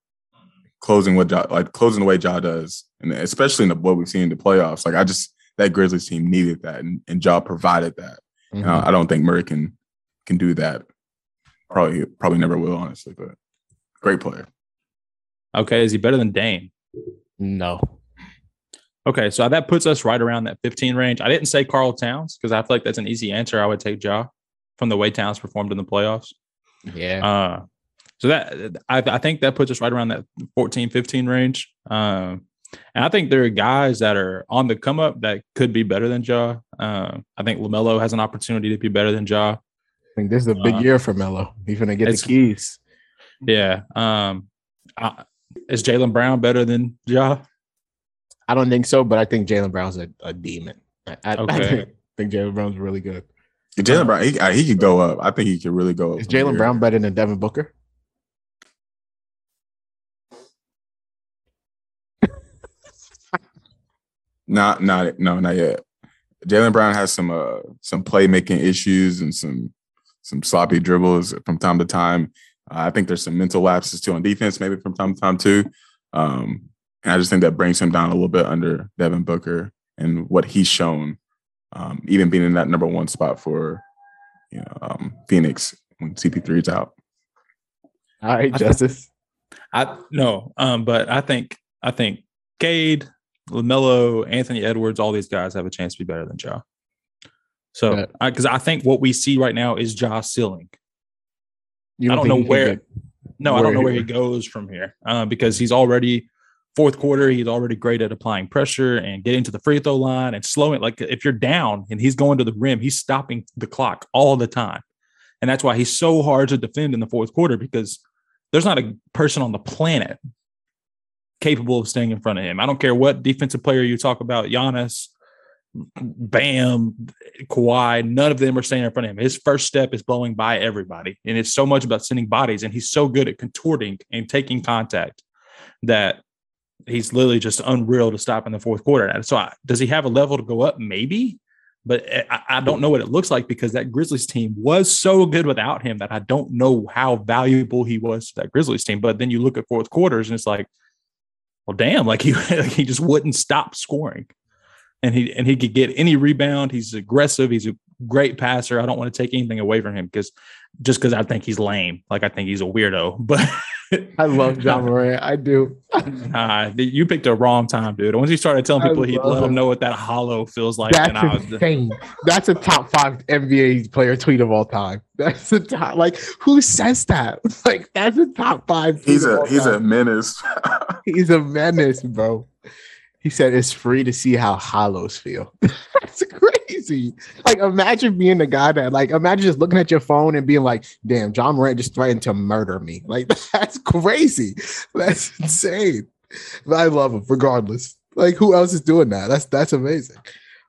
Closing what Ja, like closing the way Ja does, and especially in the what we've seen in the playoffs. Like I just that Grizzlies team needed that, and, and Ja provided that. Mhm. Uh, I don't think Murray can can do that. Probably probably never will, honestly. But great player. Okay, is he better than Dame? No. Okay, so that puts us right around that 15 range. I didn't say Karl Towns because I feel like that's an easy answer. I would take Ja from the way Towns performed in the playoffs. Yeah. Uh, so that I, I think that puts us right around that 14, 15 range. Um, and I think there are guys that are on the come up that could be better than Ja. Uh, I think LaMelo has an opportunity to be better than Ja. I think this is a big uh, year for Melo. He's gonna get the keys. Yeah. Um, I, is Jaylen Brown better than Ja? I don't think so, but I think Jaylen Brown's a, a demon. I, I, I think, think Jaylen Brown's really good. Jaylen Brown, he, uh, he could go up. I think he could really go up. Is Jaylen. Brown better than Devin Booker? Not, not, no, not yet. Jaylen Brown has some uh some playmaking issues and some some sloppy dribbles from time to time. Uh, I think there's some mental lapses too on defense, maybe from time to time too. Um, and I just think that brings him down a little bit under Devin Booker and what he's shown, um, even being in that number one spot for you know um, Phoenix when CP3 is out. All right, I thi- Justice. I no, um, but I think I think Cade, LaMelo, Anthony Edwards, all these guys have a chance to be better than Ja. So, Yeah. because I, think what we see right now is Ja's ceiling. You I don't know he can where. No, I don't know where where he- he goes from here uh, because he's already fourth quarter. He's already great at applying pressure and getting to the free throw line and slowing. Like if you're down and he's going to the rim, he's stopping the clock all the time, and that's why he's so hard to defend in the fourth quarter because there's not a person on the planet capable of staying in front of him. I don't care what defensive player you talk about, Giannis, Bam, Kawhi, none of them are staying in front of him. His first step is blowing by everybody. And it's so much about sending bodies. And he's so good at contorting and taking contact that he's literally just unreal to stop in the fourth quarter. So I, does he have a level to go up? Maybe. But eh, I, I don't know what it looks like because that Grizzlies team was so good without him that I don't know how valuable he was to that Grizzlies team. But then you look at fourth quarters and it's like, well, damn, like he he just wouldn't stop scoring, and he and he could get any rebound. He's aggressive. He's a great passer. I don't want to take anything away from him because just because I think he's lame, like I think he's a weirdo. But I love Ja Morant. I do. Nah, you picked a wrong time, dude. Once you started telling people he'd love let them him. know what that hollow feels like, That's then I was insane. That's a top five NBA player tweet of all time. That's a top. Like, who says that? Like, that's a top five. tweet He's of a all he's a menace. he's a menace, bro. He said it's free to see how hollows feel. that's crazy. Like, imagine being the guy that, like, imagine just looking at your phone and being like, "Damn, Ja Morant just threatened to murder me." Like, that's crazy. That's insane. But I love him regardless. Like, who else is doing that? That's that's amazing.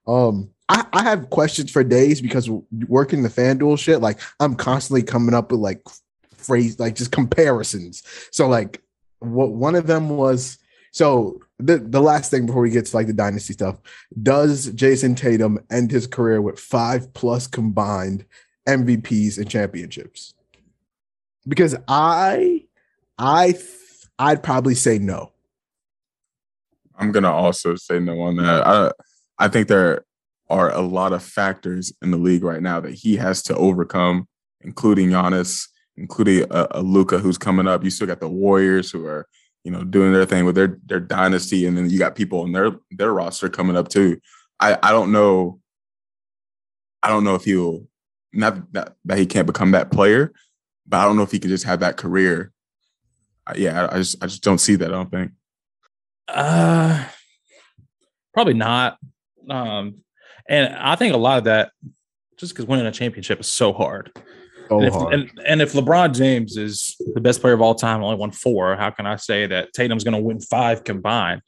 Um, I, I have questions for days because working the FanDuel shit, like I'm constantly coming up with like phrase, like just comparisons. So like what one of them was so the the last thing before we get to like the dynasty stuff, does Jayson Tatum end his career with five plus combined MVPs and championships? Because I I I'd probably say no. I'm gonna also say no on that. I I think there are a lot of factors in the league right now that he has to overcome, including Giannis, including a, a Luka who's coming up. You still got the Warriors who are you know doing their thing with their their dynasty, and then you got people in their their roster coming up too. I I don't know. I don't know if he'll not that, that he can't become that player, but I don't know if he can just have that career. Uh, Yeah, I, I just I just don't see that. I don't think. Uh, probably not. Um, and I think a lot of that, just because winning a championship is so hard. So and, if, hard. and, and if LeBron James is the best player of all time, only won four, how can I say that Tatum's going to win five combined?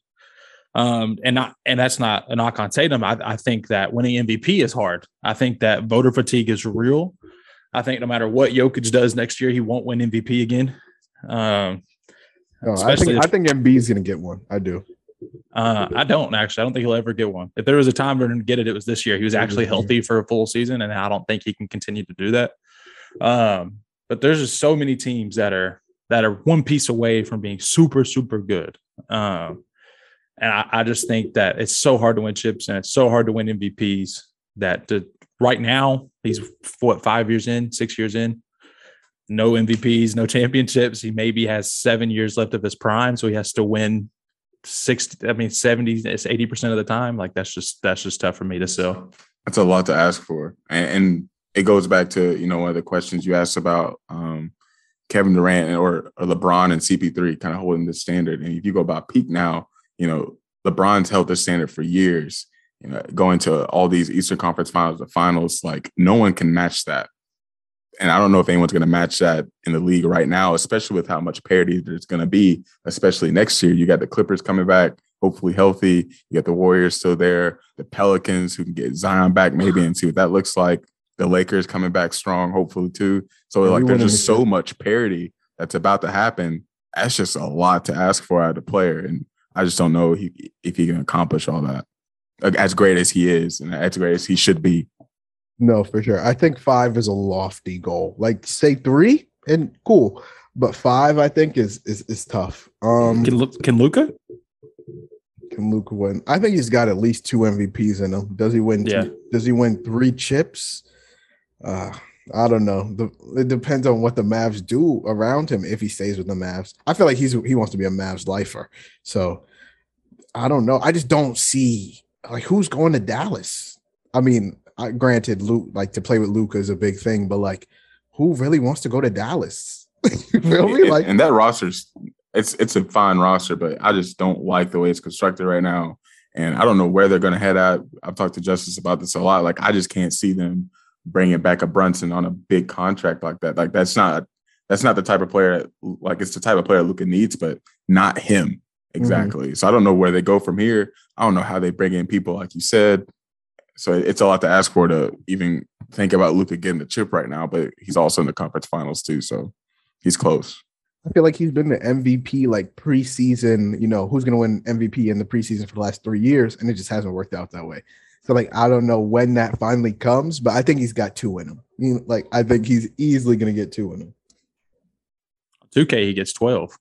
Um, and not and that's not a knock on Tatum. I, I think that winning MVP is hard. I think that voter fatigue is real. I think no matter what Jokic does next year, he won't win MVP again. Um, no, I think I think Embiid's gonna get one. I do. Uh, I don't actually. I don't think he'll ever get one. If there was a time for him to get it, it was this year. He was actually healthy for a full season, and I don't think he can continue to do that. Um, but there's just so many teams that are that are one piece away from being super, super good. Um, and I, I, just think that it's so hard to win chips and it's so hard to win MVPs that to, right now he's what five years in, six years in, no MVPs, no championships. He maybe has seven years left of his prime, so he has to win six. I mean, seventy, it's eighty percent of the time. Like that's just that's just tough for me to sell. That's a lot to ask for, and, and it goes back to you know one of the questions you asked about um, Kevin Durant or, or LeBron and CP3 kind of holding the standard. And if you go about peak now, you know LeBron's held the standard for years. You know, going to all these Eastern Conference Finals, the finals, like no one can match that. And I don't know if anyone's going to match that in the league right now, especially with how much parity there's going to be, especially next year. You got the Clippers coming back, hopefully healthy. You got the Warriors still there, the Pelicans who can get Zion back maybe and see what that looks like the Lakers coming back strong, hopefully too. So like there's just so much parity that's about to happen. That's just a lot to ask for out of the player, and I just don't know if he, if he can accomplish all that. As great as he is, and as great as he should be. No, for sure. I think five is a lofty goal. Like say three, and cool, but five I think is is is tough. Um, can can Luka? Can Luka win? I think he's got at least two MVPs in him. Does he win? Yeah. Two, does he win three chips? Uh, I don't know. The, it depends on what the Mavs do around him if he stays with the Mavs. I feel like he's he wants to be a Mavs lifer. So I don't know. I just don't see like who's going to Dallas. I mean, I, granted, Luke like to play with Luka is a big thing, but like, who really wants to go to Dallas? really? Like, and that roster's it's it's a fine roster, but I just don't like the way it's constructed right now. And I don't know where they're going to head at. I've talked to Justice about this a lot. Like, I just can't see them bringing back a Brunson on a big contract like that. Like that's not that's not the type of player like it's the type of player Luka needs, but not him mm-hmm. exactly. Mm-hmm. So I don't know where they go from here. I don't know how they bring in people like you said. So it's a lot to ask for to even think about Luka getting the chip right now, but he's also in the conference finals too, so he's close. I feel like he's been the MVP like preseason, you know, who's going to win MVP in the preseason for the last three years, and it just hasn't worked out that way. So like I don't know when that finally comes, but I think he's got two in him. like I think he's easily gonna get two in him. 2K he gets 12.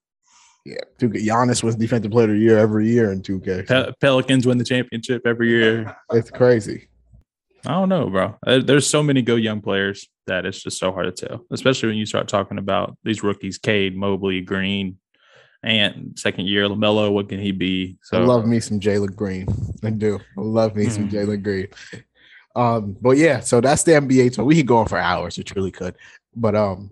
Yeah, 2K. Giannis was defensive player of the year every year in 2K. Pe- Pelicans win the championship every year. It's crazy. I don't know, bro. Uh, there's so many go young players that it's just so hard to tell, especially when you start talking about these rookies, Cade, Mobley, Green, and second year LaMelo, what can he be? So I love me some Jalen Green. I do. I love me some mm-hmm. Jalen Green. Um, but yeah, so that's the NBA. So we could go on for hours. We truly could. But um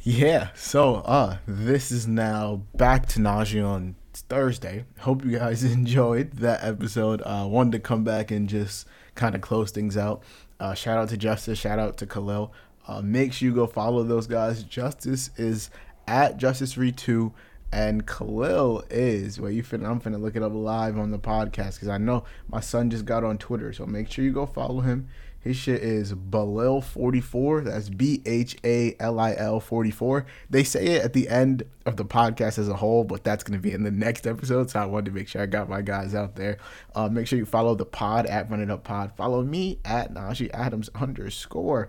yeah, so uh this is now back to Najee on Thursday. Hope you guys enjoyed that episode. Uh wanted to come back and just kind of close things out. Uh shout out to Justice, shout out to Khalil. Uh, make sure you go follow those guys. Justice is at Justice Reid 2 and Khalil is where you finna I'm finna look it up live on the podcast because I know my son just got on Twitter. So make sure you go follow him. His shit is Bhalil44. That's B H A L I L 44. They say it at the end of the podcast as a whole, but that's going to be in the next episode. So I wanted to make sure I got my guys out there. Uh, make sure you follow the pod at Run It Up Pod. Follow me at Najee Adams underscore.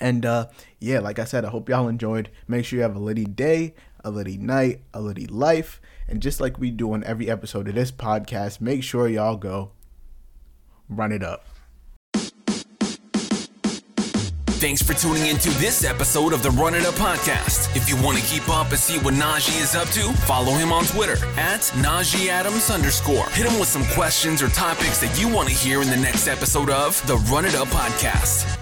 And uh, yeah, like I said, I hope y'all enjoyed. Make sure you have a litty day, a litty night, a litty life. And just like we do on every episode of this podcast, make sure y'all go run it up. Thanks for tuning into this episode of the Run It Up podcast. If you want to keep up and see what Najee is up to, follow him on Twitter at Najee Adams underscore. Hit him with some questions or topics that you want to hear in the next episode of the Run It Up podcast.